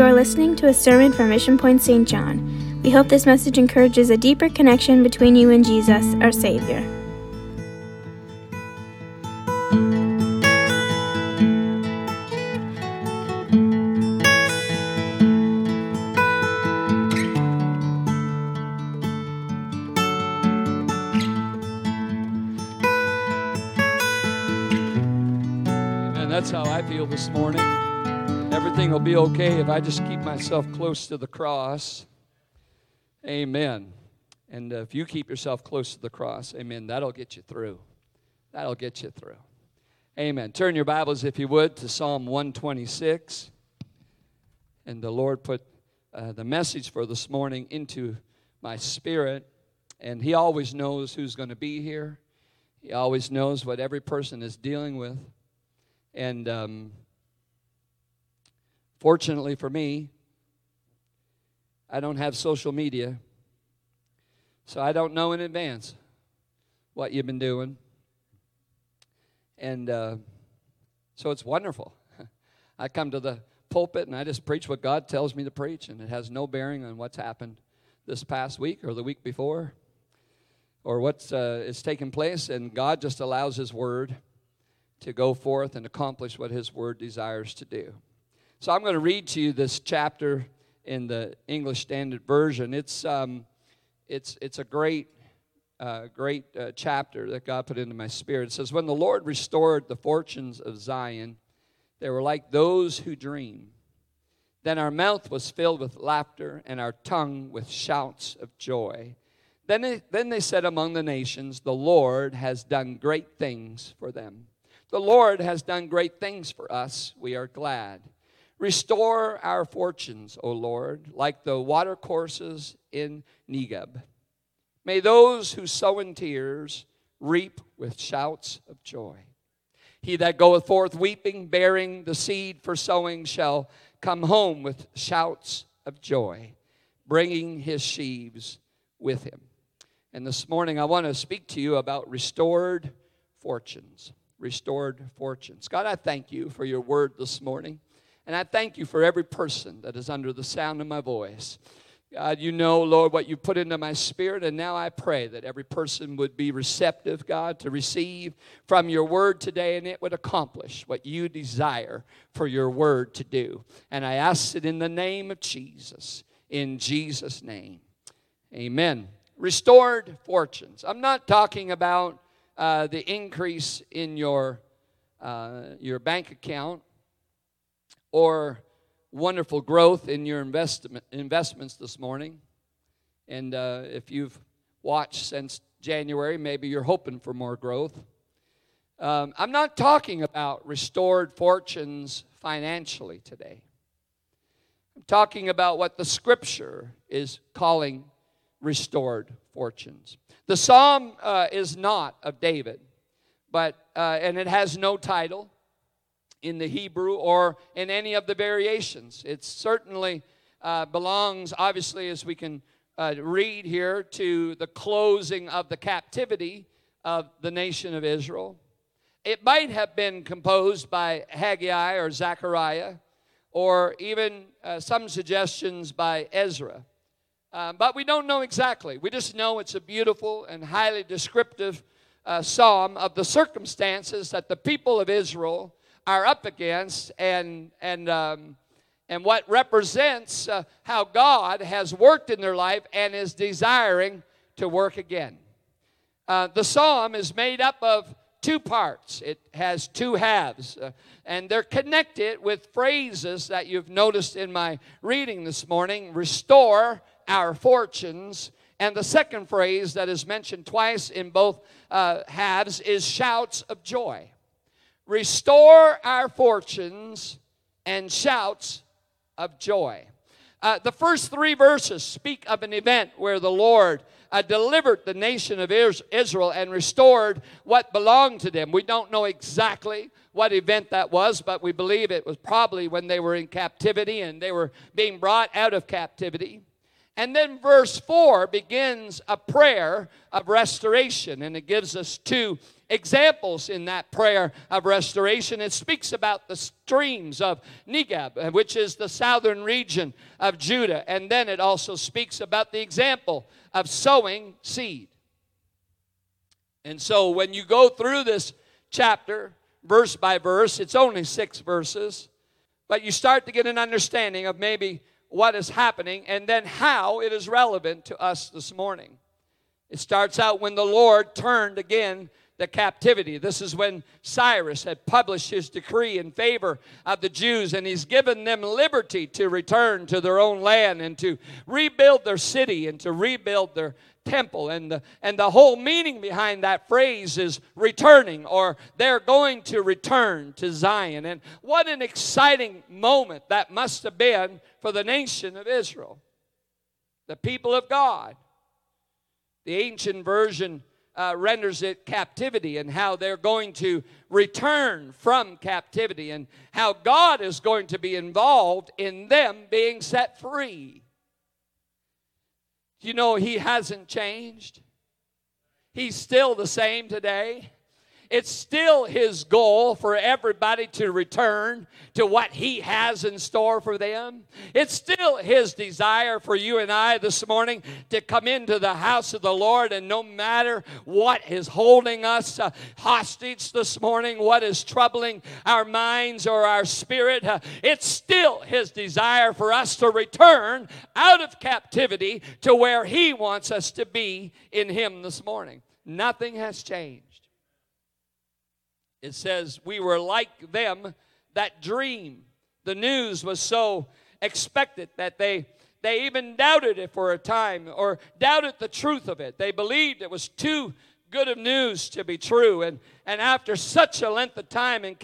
You are listening to a sermon from Mission Point St. John. We hope this message encourages a deeper connection between you and Jesus, our Savior. And that's how I feel this morning. Be okay if I just keep myself close to the cross. Amen. And uh, if you keep yourself close to the cross, amen, that'll get you through. That'll get you through. Amen. Turn your Bibles, if you would, to Psalm 126. And the Lord put uh, the message for this morning into my spirit. And He always knows who's going to be here, He always knows what every person is dealing with. And um, fortunately for me, I don't have social media. So I don't know in advance what you've been doing. And uh, so it's wonderful. I come to the pulpit and I just preach what God tells me to preach, and it has no bearing on what's happened this past week or the week before or what's uh, is taking place. And God just allows His Word to go forth and accomplish what His Word desires to do. So I'm going to read to you this chapter in the English Standard Version. It's um, it's it's a great uh, great uh, chapter that God put into my spirit. It says, "When the Lord restored the fortunes of Zion, they were like those who dream. Then our mouth was filled with laughter, and our tongue with shouts of joy." Then they, then they said among the nations, The Lord has done great things for them. The Lord has done great things for us. We are glad. Restore our fortunes, O Lord, like the watercourses in Negeb. May those who sow in tears reap with shouts of joy. He that goeth forth weeping, bearing the seed for sowing, shall come home with shouts of joy, bringing his sheaves with him. And this morning I want to speak to you about restored fortunes. Restored fortunes. God, I thank you for your word this morning. And I thank you for every person that is under the sound of my voice. God, you know, Lord, what you put into my spirit, and now I pray that every person would be receptive, God, to receive from your word today, and it would accomplish what you desire for your word to do. And I ask it in the name of Jesus, in Jesus' name. Amen. Restored fortunes. I'm not talking about uh, the increase in your, uh, your bank account or wonderful growth in your investment, investments this morning. And uh, if you've watched since January, maybe you're hoping for more growth. Um, I'm not talking about restored fortunes financially today. I'm talking about what the scripture is calling restored fortunes. The psalm uh, is not of David, but uh, and it has no title in the Hebrew or in any of the variations. It certainly uh, belongs, obviously, as we can uh, read here, to the closing of the captivity of the nation of Israel. It might have been composed by Haggai or Zechariah, or even uh, some suggestions by Ezra. Uh, but we don't know exactly. We just know it's a beautiful and highly descriptive uh, psalm of the circumstances that the people of Israel are up against and, and, um, and what represents uh, how God has worked in their life and is desiring to work again. Uh, the psalm is made up of two parts, it has two halves, uh, and they're connected with phrases that you've noticed in my reading this morning restore our fortunes. And the second phrase that is mentioned twice in both uh, halves is shouts of joy restore our fortunes, and shouts of joy. Uh, the first three verses speak of an event where the Lord uh, delivered the nation of Israel and restored what belonged to them. We don't know exactly what event that was, but we believe it was probably when they were in captivity and they were being brought out of captivity. And then verse 4 begins a prayer of restoration, and it gives us two examples in that prayer of restoration. It speaks about the streams of Negeb, uh, which is the southern region of Judah, and then it also speaks about the example of sowing seed. And so when you go through this chapter, verse by verse, it's only six verses, but you start to get an understanding of maybe what is happening and then how it is relevant to us this morning. It starts out when the Lord turned again the captivity. This is when Cyrus had published his decree in favor of the Jews, and he's given them liberty to return to their own land and to rebuild their city and to rebuild their temple. And the, and the whole meaning behind that phrase is returning, or they're going to return to Zion. And what an exciting moment that must have been for the nation of Israel, the people of God. The ancient version uh, renders it captivity and how they're going to return from captivity and how God is going to be involved in them being set free. You know, He hasn't changed, He's still the same today. It's still his goal for everybody to return to what he has in store for them. It's still his desire for you and I this morning to come into the house of the Lord, and no matter what is holding us uh, hostage this morning, what is troubling our minds or our spirit, uh, it's still his desire for us to return out of captivity to where he wants us to be in him this morning. Nothing has changed. It says, We were like them that dream. The news was so expected that they, they even doubted it for a time or doubted the truth of it. They believed it was too good of news to be true. And, and after such a length of time in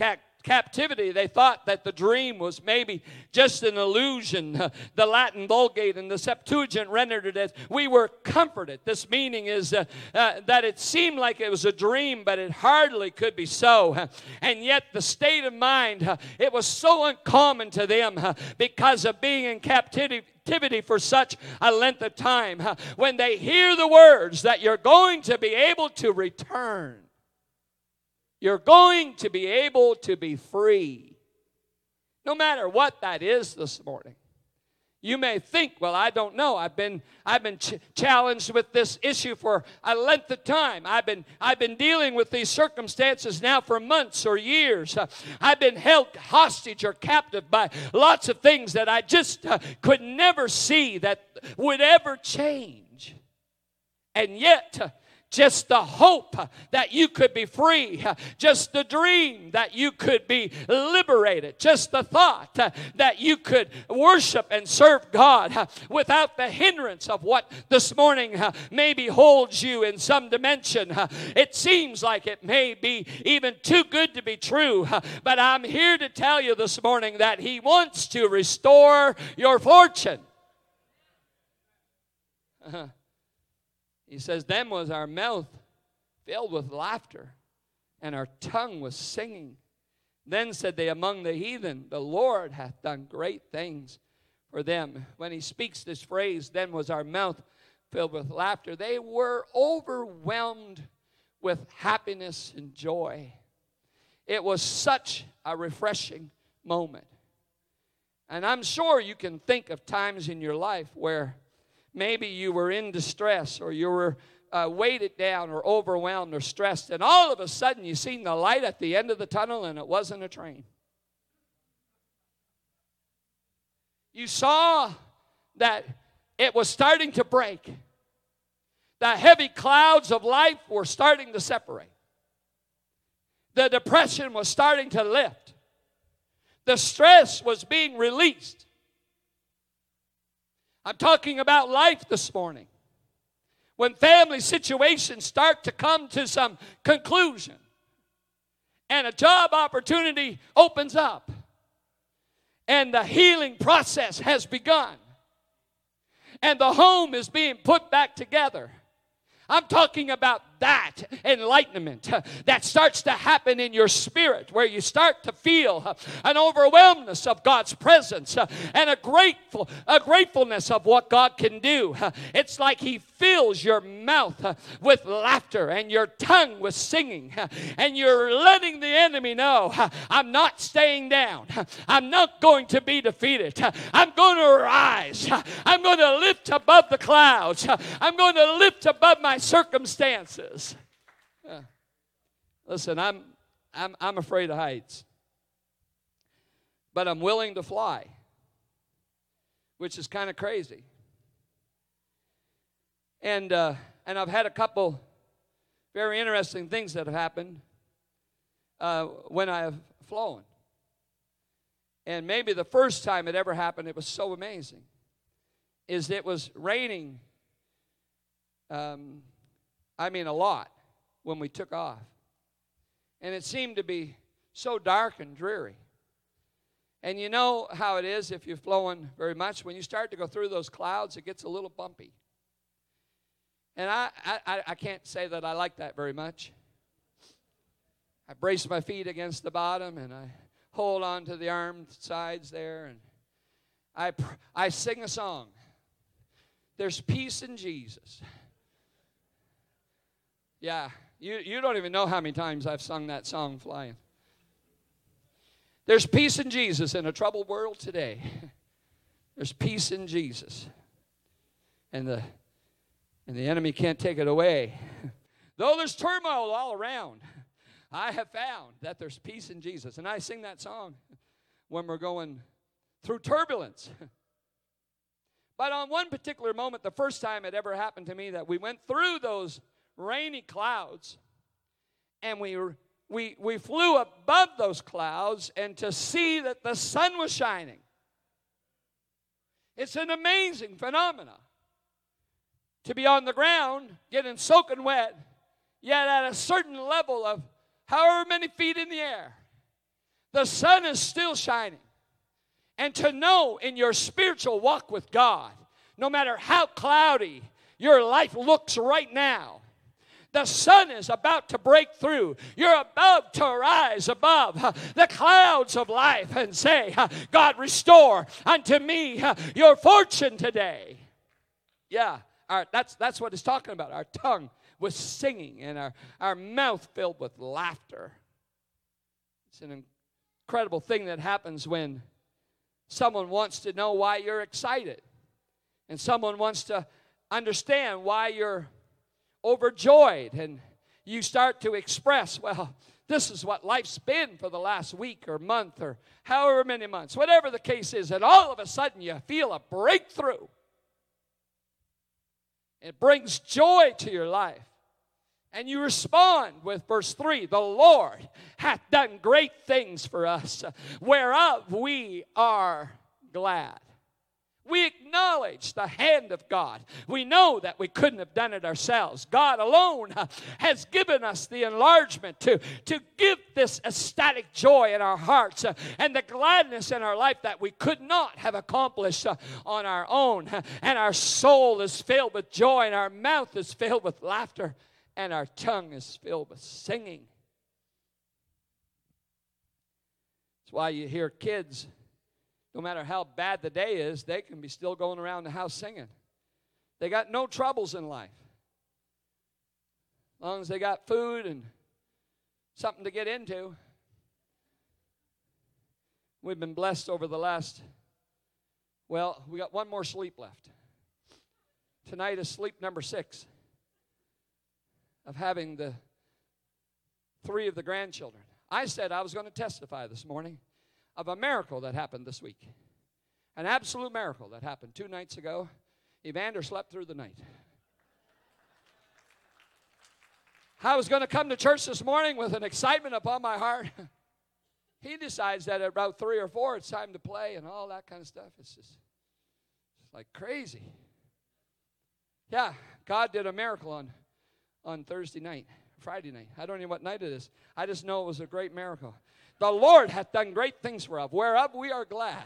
captivity, they thought that the dream was maybe just an illusion. The Latin Vulgate and the Septuagint rendered it as we were comforted. This meaning is uh, uh, that it seemed like it was a dream, but it hardly could be so. And yet, the state of mind, it was so uncommon to them because of being in captivity for such a length of time. When they hear the words that you're going to be able to return, you're going to be able to be free. No matter what that is this morning. You may think, well, I don't know. I've been, I've been ch- challenged with this issue for a length of time. I've been, I've been dealing with these circumstances now for months or years. Uh, I've been held hostage or captive by lots of things that I just uh, could never see that would ever change. And yet, uh, just the hope that you could be free, just the dream that you could be liberated, just the thought that you could worship and serve God without the hindrance of what this morning maybe holds you in some dimension. It seems like it may be even too good to be true, but I'm here to tell you this morning that He wants to restore your fortune. He says, Then was our mouth filled with laughter, and our tongue was singing. Then said they among the heathen, The Lord hath done great things for them. When he speaks this phrase, then was our mouth filled with laughter, they were overwhelmed with happiness and joy. It was such a refreshing moment. And I'm sure you can think of times in your life where maybe you were in distress or you were uh, weighted down or overwhelmed or stressed, and all of a sudden you seen the light at the end of the tunnel and it wasn't a train. You saw that it was starting to break. The heavy clouds of life were starting to separate. The depression was starting to lift. The stress was being released. I'm talking about life this morning. When family situations start to come to some conclusion and a job opportunity opens up and the healing process has begun and the home is being put back together. I'm talking about that enlightenment that starts to happen in your spirit, where you start to feel an overwhelmness of God's presence and a grateful, a gratefulness of what God can do. It's like He fills your mouth with laughter and your tongue with singing, and you're letting the enemy know, I'm not staying down. I'm not going to be defeated. I'm going to rise. I'm going to lift above the clouds. I'm going to lift above my circumstances. Listen, I'm, I'm, I'm afraid of heights, but I'm willing to fly, which is kind of crazy. And, uh, and I've had a couple very interesting things that have happened uh, when I have flown. And maybe the first time it ever happened, it was so amazing, is it was raining, um, I mean, a lot when we took off. And it seemed to be so dark and dreary. And you know how it is if you're flowing very much. When you start to go through those clouds, it gets a little bumpy. And I, I, I can't say that I like that very much. I brace my feet against the bottom and I hold on to the arm sides there and I, I sing a song. There's peace in Jesus. Yeah, you, you don't even know how many times I've sung that song flying. There's peace in Jesus in a troubled world today. There's peace in Jesus. And the, and the enemy can't take it away. Though there's turmoil all around, I have found that there's peace in Jesus. And I sing that song when we're going through turbulence. But on one particular moment, the first time it ever happened to me, that we went through those rainy clouds and we, we, we flew above those clouds and to see that the sun was shining. It's an amazing phenomenon to be on the ground, getting soaking wet, yet at a certain level of however many feet in the air, the sun is still shining. And to know in your spiritual walk with God, no matter how cloudy your life looks right now, the sun is about to break through. You're about to rise above the clouds of life and say, God, restore unto me your fortune today. Yeah, our, that's, that's what it's talking about. Our tongue was singing and our, our mouth filled with laughter. It's an incredible thing that happens when someone wants to know why you're excited and someone wants to understand why you're overjoyed and you start to express, well, this is what life's been for the last week or month or however many months, whatever the case is, and all of a sudden you feel a breakthrough. It brings joy to your life. And you respond with verse 3 The Lord hath done great things for us, whereof we are glad. We acknowledge the hand of God. We know that we couldn't have done it ourselves. God alone has given us the enlargement to, to give this ecstatic joy in our hearts uh, and the gladness in our life that we could not have accomplished uh, on our own. And our soul is filled with joy, and our mouth is filled with laughter and our tongue is filled with singing. That's why you hear kids, no matter how bad the day is, they can be still going around the house singing. They got no troubles in life. As long as they got food and something to get into. We've been blessed over the last, well, we got one more sleep left. Tonight is sleep number six of having the three of the grandchildren. I said I was going to testify this morning of a miracle that happened this week. An absolute miracle that happened two nights ago. Evander slept through the night. I was going to come to church this morning with an excitement upon my heart. he decides that at about three or four, it's time to play and all that kind of stuff. It's just it's like crazy. Yeah, God did a miracle on on Thursday night, Friday night. I don't even know what night it is. I just know it was a great miracle. The Lord hath done great things for us, whereof we are glad.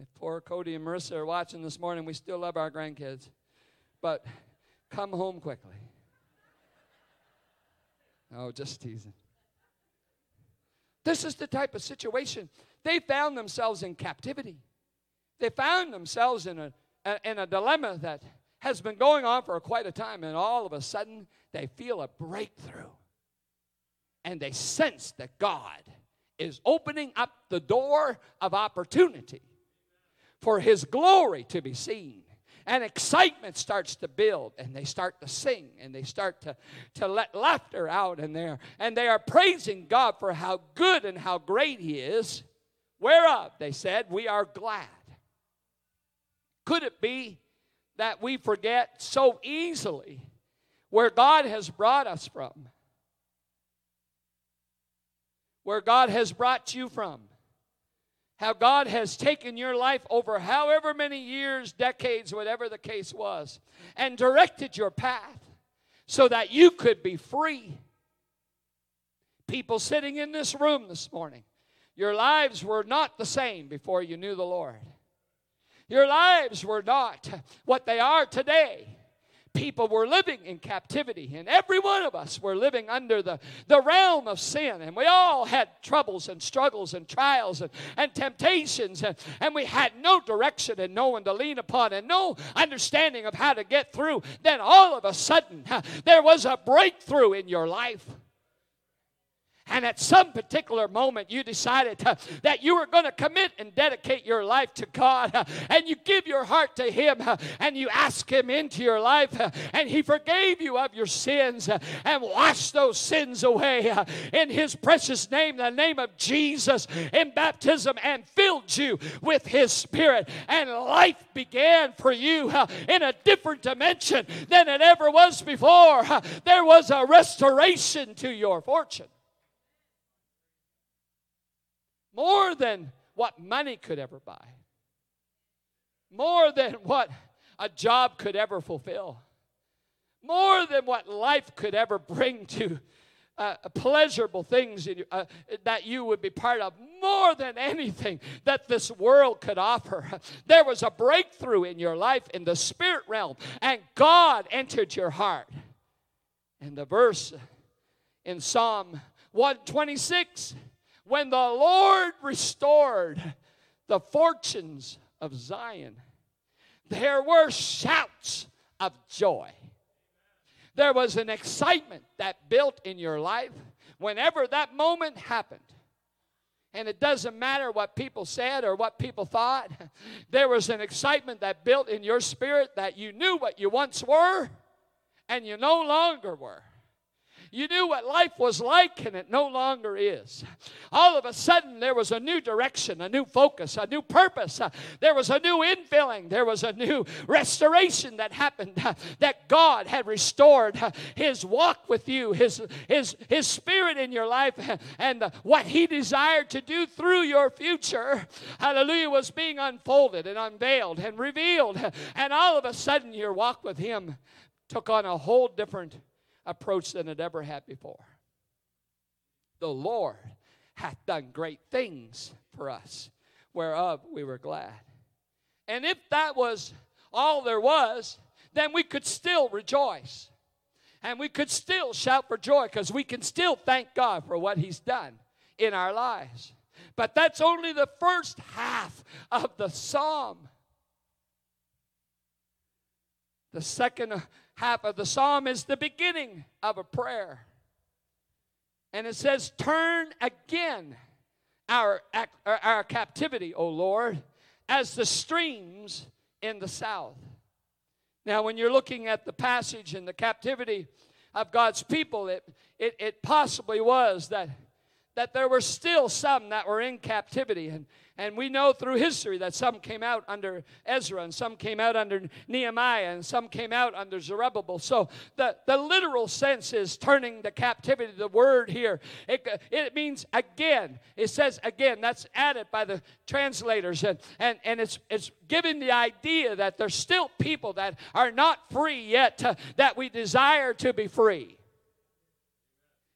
If poor Cody and Marissa are watching this morning, we still love our grandkids. but come home quickly. Oh, just teasing. This is the type of situation they found themselves in captivity. They found themselves in a, in a dilemma that has been going on for quite a time, and all of a sudden they feel a breakthrough. And they sense that God is opening up the door of opportunity for His glory to be seen. And excitement starts to build and they start to sing and they start to, to let laughter out in there. And they are praising god for how good and how great he is. Whereof they said we are glad. Could it be that we forget so easily where god has brought us from where god has brought you from how God has taken your life over however many years, decades, whatever the case was, and directed your path so that you could be free. People sitting in this room this morning, your lives were not the same before you knew the Lord. Your lives were not what they are today people were living in captivity, and every one of us were living under the, the realm of sin. And we all had troubles and struggles and trials and, and temptations, and, and we had no direction and no one to lean upon and no understanding of how to get through. Then all of a sudden, there was a breakthrough in your life and at some particular moment you decided to, that you were going to commit and dedicate your life to God, uh, and you give your heart to Him, uh, and you ask Him into your life, uh, and He forgave you of your sins and washed those sins away in His precious name, the name of Jesus, in baptism, and filled you with His Spirit, and life began for you in a different dimension than it ever was before. There was a restoration to your fortune more than what money could ever buy, more than what a job could ever fulfill, more than what life could ever bring to uh, pleasurable things uh, that you would be part of, more than anything that this world could offer. There was a breakthrough in your life in the spirit realm, and God entered your heart. And the verse in Psalm 126 when the Lord restored the fortunes of Zion, there were shouts of joy. There was an excitement that built in your life whenever that moment happened. And it doesn't matter what people said or what people thought. There was an excitement that built in your spirit that you knew what you once were and you no longer were. You knew what life was like, and it no longer is. All of a sudden, there was a new direction, a new focus, a new purpose. Uh, there was a new infilling. There was a new restoration that happened. Uh, that God had restored uh, His walk with you, His His His Spirit in your life, and what He desired to do through your future. Hallelujah was being unfolded and unveiled and revealed, and all of a sudden, your walk with Him took on a whole different approach than it ever had before. The Lord hath done great things for us, whereof we were glad. And if that was all there was, then we could still rejoice. And we could still shout for joy because we can still thank God for what He's done in our lives. But that's only the first half of the psalm. The second half of the psalm is the beginning of a prayer. And it says, Turn again our, our captivity, O Lord, as the streams in the south. Now, when you're looking at the passage and the captivity of God's people, it, it, it possibly was that, that there were still some that were in captivity. And, and we know through history that some came out under Ezra and some came out under Nehemiah and some came out under Zerubbabel. So the, the literal sense is turning the captivity. The word here, it, it means again. It says again. That's added by the translators. And, and, and it's, it's giving the idea that there's still people that are not free yet, to, that we desire to be free.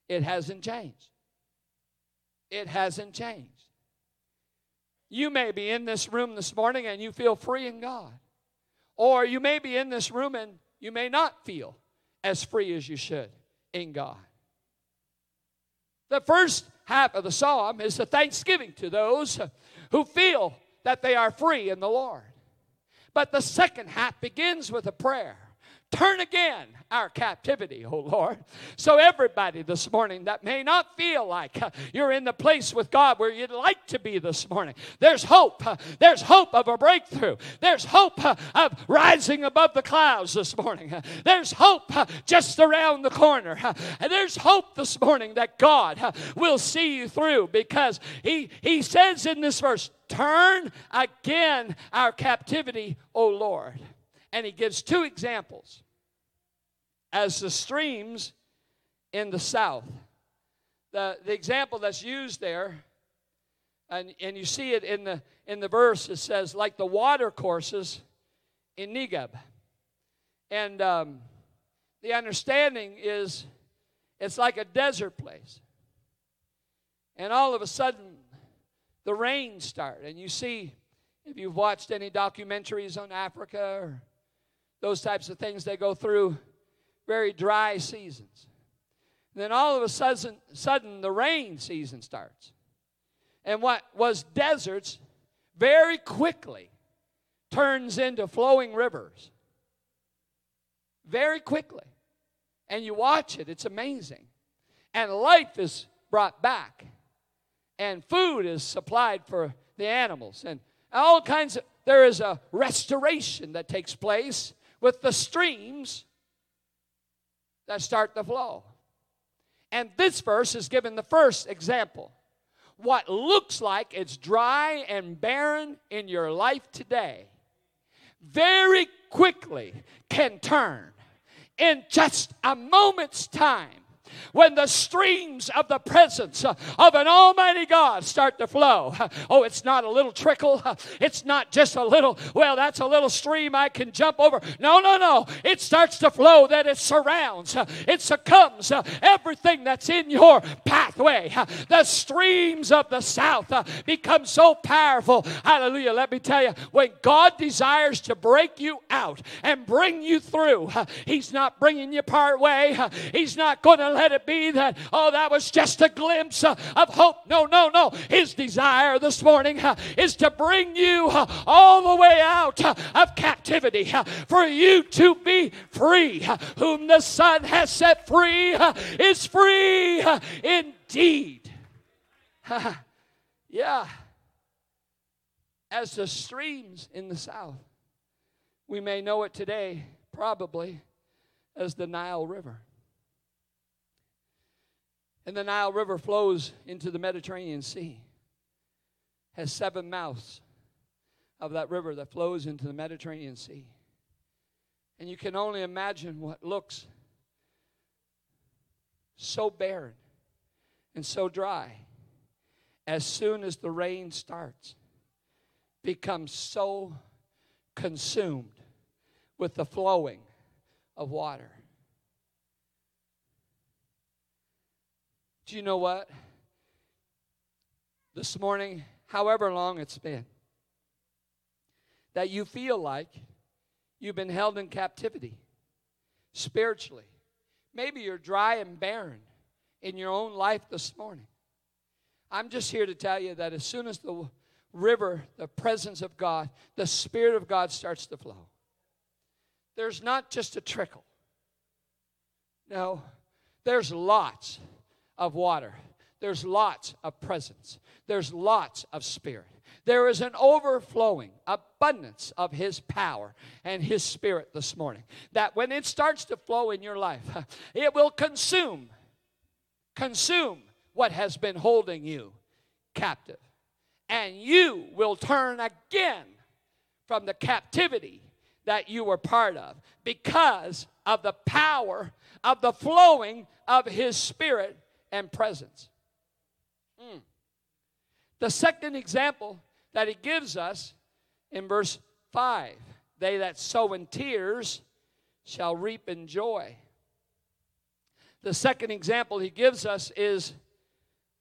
It hasn't changed. It hasn't changed. You may be in this room this morning and you feel free in God. Or you may be in this room and you may not feel as free as you should in God. The first half of the psalm is a thanksgiving to those who feel that they are free in the Lord. But the second half begins with a prayer Turn again our captivity, oh Lord. So, everybody this morning that may not feel like uh, you're in the place with God where you'd like to be this morning, there's hope. Uh, there's hope of a breakthrough. There's hope uh, of rising above the clouds this morning. There's hope just around the corner. And there's hope this morning that God will see you through because He, he says in this verse, Turn again our captivity, O Lord. And he gives two examples as the streams in the south. The, the example that's used there, and, and you see it in the, in the verse, it says, like the water courses in Negeb. And um, the understanding is it's like a desert place. And all of a sudden, the rains start. And you see, if you've watched any documentaries on Africa or those types of things, they go through very dry seasons. And then all of a sudden, sudden, the rain season starts. And what was deserts very quickly turns into flowing rivers. Very quickly. And you watch it, it's amazing. And life is brought back. And food is supplied for the animals. And all kinds of, there is a restoration that takes place with the streams that start the flow. And this verse is given the first example. What looks like it's dry and barren in your life today very quickly can turn in just a moment's time when the streams of the presence uh, of an almighty God start to flow. Oh, it's not a little trickle. It's not just a little, well, that's a little stream I can jump over. No, no, no. It starts to flow that it surrounds, uh, it succumbs uh, everything that's in your pathway. The streams of the south become so powerful. Hallelujah. Let me tell you, when God desires to break you out and bring you through, He's not bringing you part way. He's not going to let it be that, oh, that was just a glimpse uh, of hope. No, no, no. His desire this morning uh, is to bring you uh, all the way out of captivity for you to be free. Whom the Son has set free is free indeed. yeah. As the streams in the south, we may know it today probably as the Nile River. And the Nile River flows into the Mediterranean Sea. Has seven mouths of that river that flows into the Mediterranean Sea. And you can only imagine what looks so barren and so dry as soon as the rain starts becomes so consumed with the flowing of water. Do you know what? This morning, however long it's been, that you feel like you've been held in captivity spiritually. Maybe you're dry and barren in your own life this morning. I'm just here to tell you that as soon as the river, the presence of God, the Spirit of God starts to flow, there's not just a trickle. No, there's lots of water. There's lots of presence. There's lots of spirit. There is an overflowing abundance of His power and His Spirit this morning. That when it starts to flow in your life, it will consume, consume what has been holding you captive. And you will turn again from the captivity that you were part of because of the power of the flowing of His Spirit and presence. Mm. The second example that he gives us in verse 5 they that sow in tears shall reap in joy. The second example he gives us is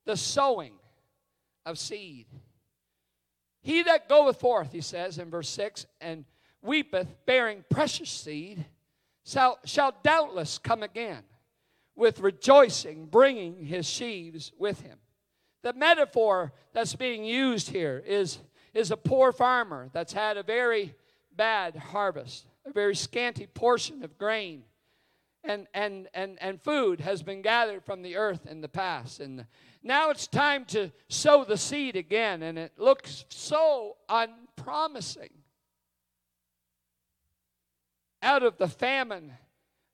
the sowing of seed. He that goeth forth, he says in verse 6, and weepeth, bearing precious seed, shall, shall doubtless come again with rejoicing, bringing his sheaves with him. The metaphor that's being used here is, is a poor farmer that's had a very bad harvest, a very scanty portion of grain. And, and, and, and food has been gathered from the earth in the past. And now it's time to sow the seed again, and it looks so unpromising. Out of the famine,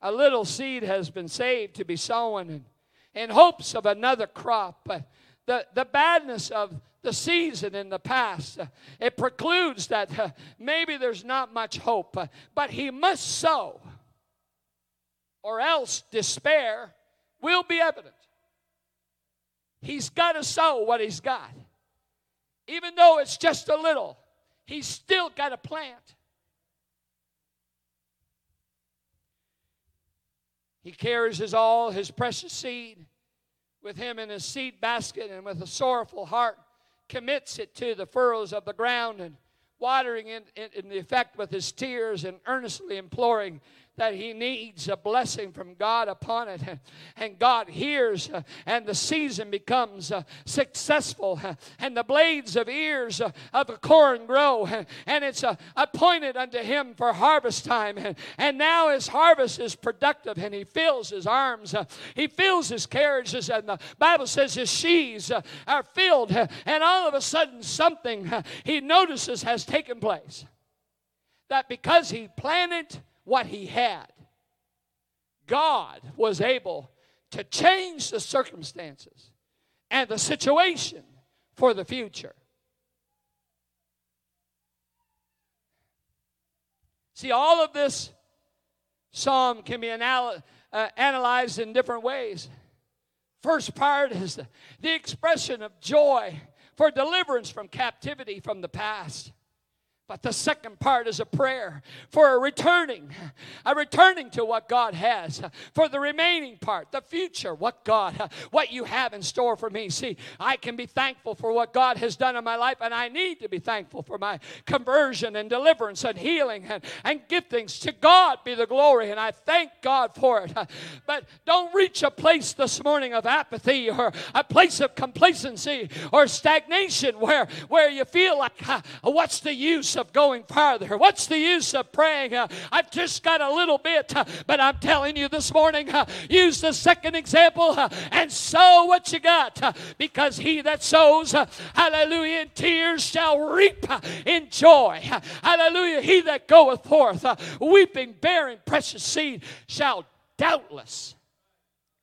a little seed has been saved to be sown in, in hopes of another crop. But the, the badness of the season in the past, uh, it precludes that uh, maybe there's not much hope. Uh, but he must sow, or else despair will be evident. He's got to sow what he's got. Even though it's just a little, he's still got to plant. He carries his all, his precious seed, with him in his seed basket, and with a sorrowful heart commits it to the furrows of the ground and watering in, in, in the effect with his tears and earnestly imploring that he needs a blessing from God upon it. And God hears, uh, and the season becomes uh, successful, and the blades of ears uh, of the corn grow, and it's appointed unto him for harvest time. And now his harvest is productive, and he fills his arms, he fills his carriages, and the Bible says his sheaves are filled, and all of a sudden something he notices has taken place. That because he planted what he had. God was able to change the circumstances and the situation for the future. See, all of this psalm can be anal- uh, analyzed in different ways. First part is the, the expression of joy for deliverance from captivity from the past. But the second part is a prayer for a returning, a returning to what God has. For the remaining part, the future, what God, what you have in store for me. See, I can be thankful for what God has done in my life, and I need to be thankful for my conversion and deliverance and healing and, and giftings. To God be the glory, and I thank God for it. But don't reach a place this morning of apathy or a place of complacency or stagnation where, where you feel like, what's the use? Of going farther? What's the use of praying? Uh, I've just got a little bit, uh, but I'm telling you this morning, uh, use the second example uh, and sow what you got uh, because he that sows, uh, hallelujah, in tears shall reap in joy. Hallelujah. He that goeth forth weeping, bearing precious seed shall doubtless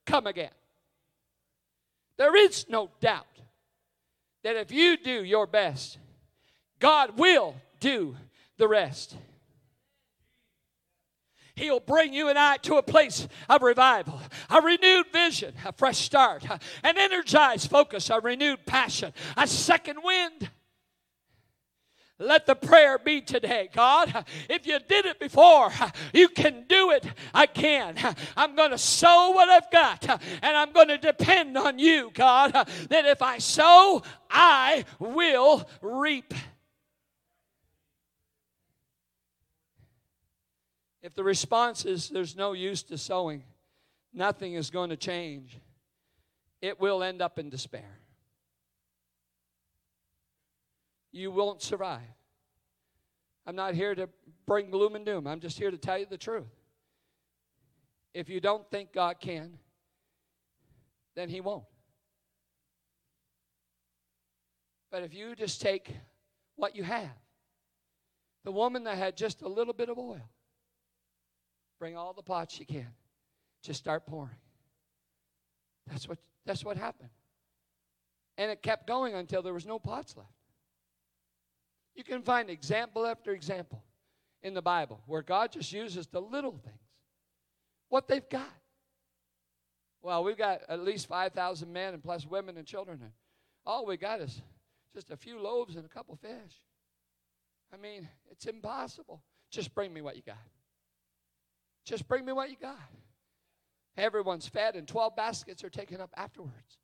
come again. There is no doubt that if you do your best, God will do the rest. He'll bring you and I to a place of revival, a renewed vision, a fresh start, an energized focus, a renewed passion, a second wind. Let the prayer be today, God. If you did it before, you can do it again. I'm going to sow what I've got, and I'm going to depend on you, God, that if I sow, I will reap. If the response is there's no use to sowing, nothing is going to change, it will end up in despair. You won't survive. I'm not here to bring gloom and doom. I'm just here to tell you the truth. If you don't think God can, then He won't. But if you just take what you have, the woman that had just a little bit of oil, Bring all the pots you can. Just start pouring. That's what, that's what happened. And it kept going until there was no pots left. You can find example after example in the Bible where God just uses the little things, what they've got. Well, we've got at least 5,000 men and plus women and children. And all we got is just a few loaves and a couple fish. I mean, it's impossible. Just bring me what you got. Just bring me what you got. Everyone's fed, and 12 baskets are taken up afterwards.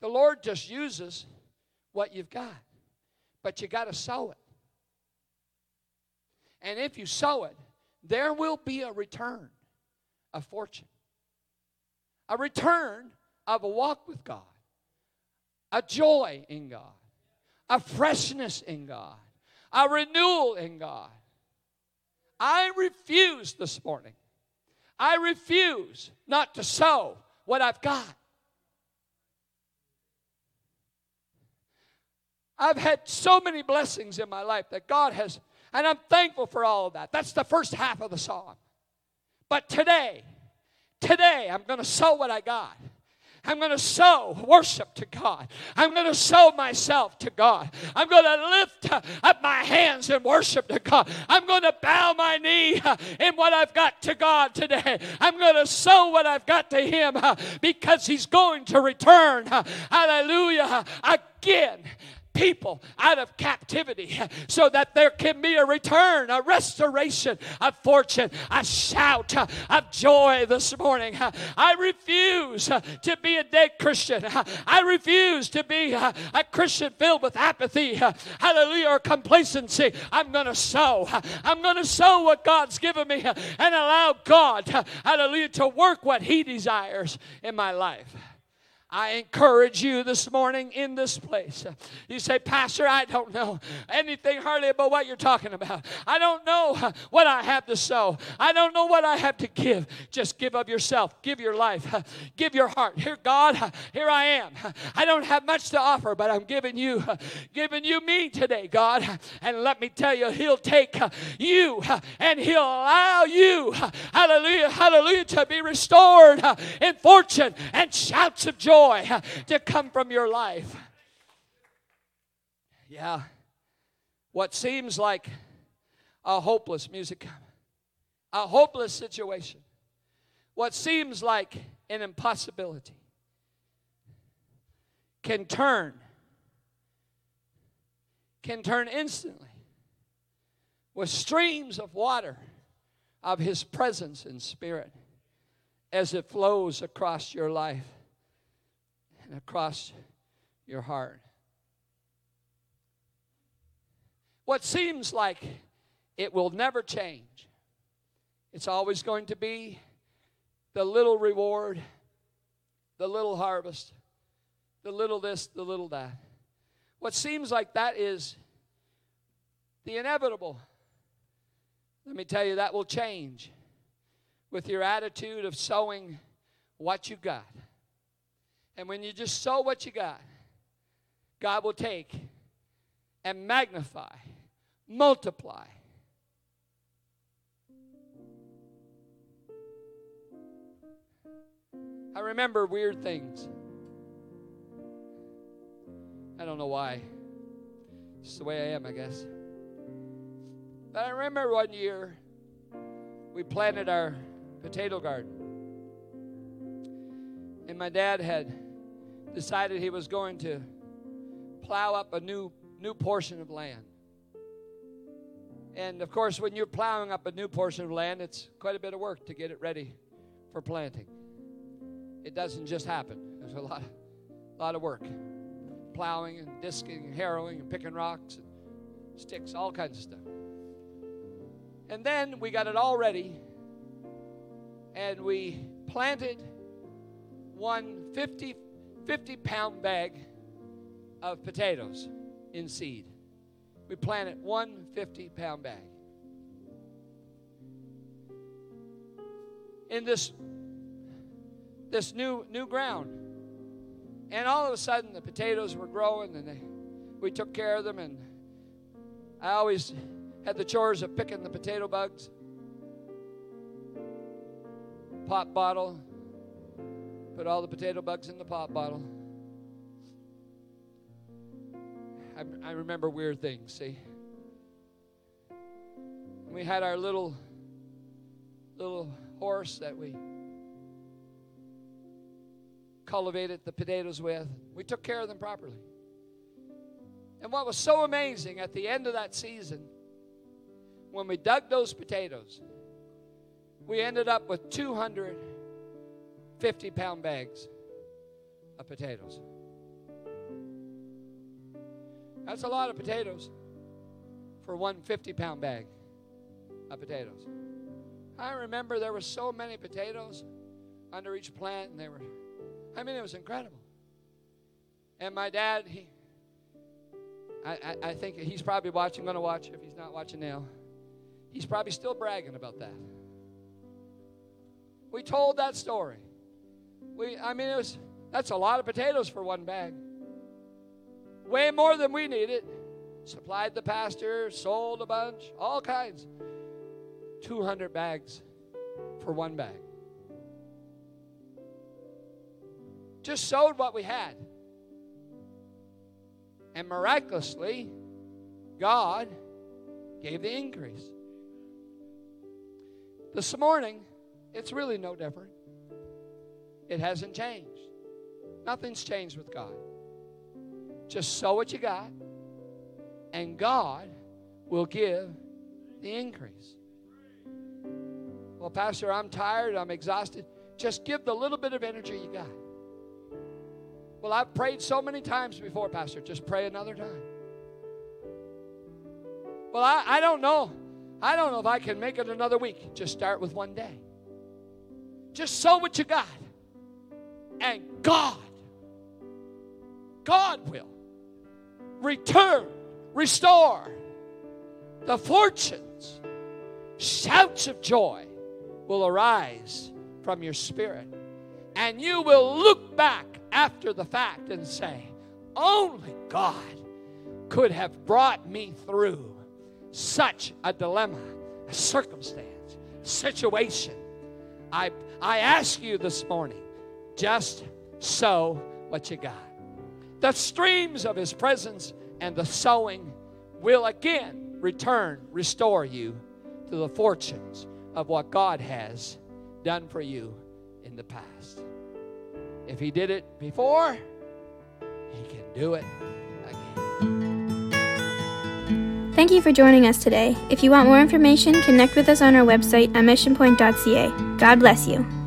The Lord just uses what you've got, but you got to sow it. And if you sow it, there will be a return of fortune, a return of a walk with God, a joy in God, a freshness in God, a renewal in God. I refuse this morning. I refuse not to sow what I've got. I've had so many blessings in my life that God has, and I'm thankful for all of that. That's the first half of the song. But today, today, I'm going to sow what I got. I'm going to sow worship to God. I'm going to sow myself to God. I'm going to lift uh, up my hands in worship to God. I'm going to bow my knee uh, in what I've got to God today. I'm going to sow what I've got to Him uh, because He's going to return. Hallelujah. Again people out of captivity so that there can be a return, a restoration of fortune, a shout of joy this morning. I refuse to be a dead Christian. I refuse to be a Christian filled with apathy, hallelujah, or complacency. I'm going to sow. I'm going to sow what God's given me and allow God, hallelujah, to work what He desires in my life. I encourage you this morning in this place. You say, Pastor, I don't know anything hardly about what you're talking about. I don't know what I have to sow. I don't know what I have to give. Just give of yourself, give your life, give your heart. Here, God, here I am. I don't have much to offer, but I'm giving you, giving you me today, God. And let me tell you, He'll take you and He'll allow you, hallelujah, hallelujah, to be restored in fortune and shouts of joy joy to come from your life. Yeah. What seems like a hopeless music, a hopeless situation, what seems like an impossibility can turn can turn instantly with streams of water of his presence and spirit as it flows across your life and across your heart. What seems like it will never change, it's always going to be the little reward, the little harvest, the little this, the little that. What seems like that is the inevitable. Let me tell you, that will change with your attitude of sowing what you got. And when you just sow what you got, God will take and magnify, multiply. I remember weird things. I don't know why. It's the way I am, I guess. But I remember one year we planted our potato garden. And my dad had decided he was going to plow up a new new portion of land. And of course, when you're plowing up a new portion of land, it's quite a bit of work to get it ready for planting. It doesn't just happen. There's a lot, a lot of work. Plowing and disking and harrowing and picking rocks and sticks, all kinds of stuff. And then we got it all ready and we planted one 50 50 pound bag of potatoes in seed. We planted one 50 pound bag. In this this new new ground. And all of a sudden the potatoes were growing and they, we took care of them and I always had the chores of picking the potato bugs. Pop bottle, Put all the potato bugs in the pop bottle. I, I remember weird things, see? We had our little little horse that we cultivated the potatoes with. We took care of them properly. And what was so amazing at the end of that season, when we dug those potatoes, we ended up with 200 50 pound bags of potatoes. That's a lot of potatoes for one 50 pound bag of potatoes. I remember there were so many potatoes under each plant, and they were, I mean, it was incredible. And my dad, he, I, I, I think he's probably watching, going to watch if he's not watching now. He's probably still bragging about that. We told that story. We, I mean, it was that's a lot of potatoes for one bag. Way more than we needed. Supplied the pastor, sold a bunch, all kinds. 200 bags for one bag. Just sowed what we had. And miraculously, God gave the increase. This morning, it's really no different. It hasn't changed. Nothing's changed with God. Just sow what you got, and God will give the increase. Well, Pastor, I'm tired, I'm exhausted. Just give the little bit of energy you got. Well, I've prayed so many times before, Pastor. Just pray another time. Well, I, I don't know. I don't know if I can make it another week. Just start with one day. Just sow what you got. And God God will return, restore the fortunes. Shouts of joy will arise from your spirit. And you will look back after the fact and say, Only God could have brought me through such a dilemma, a circumstance, situation. I, I ask you this morning just sow what you got the streams of his presence and the sowing will again return, restore you to the fortunes of what God has done for you in the past. If he did it before, he can do it again. Thank you for joining us today. If you want more information, connect with us on our website at missionpoint.ca. God bless you.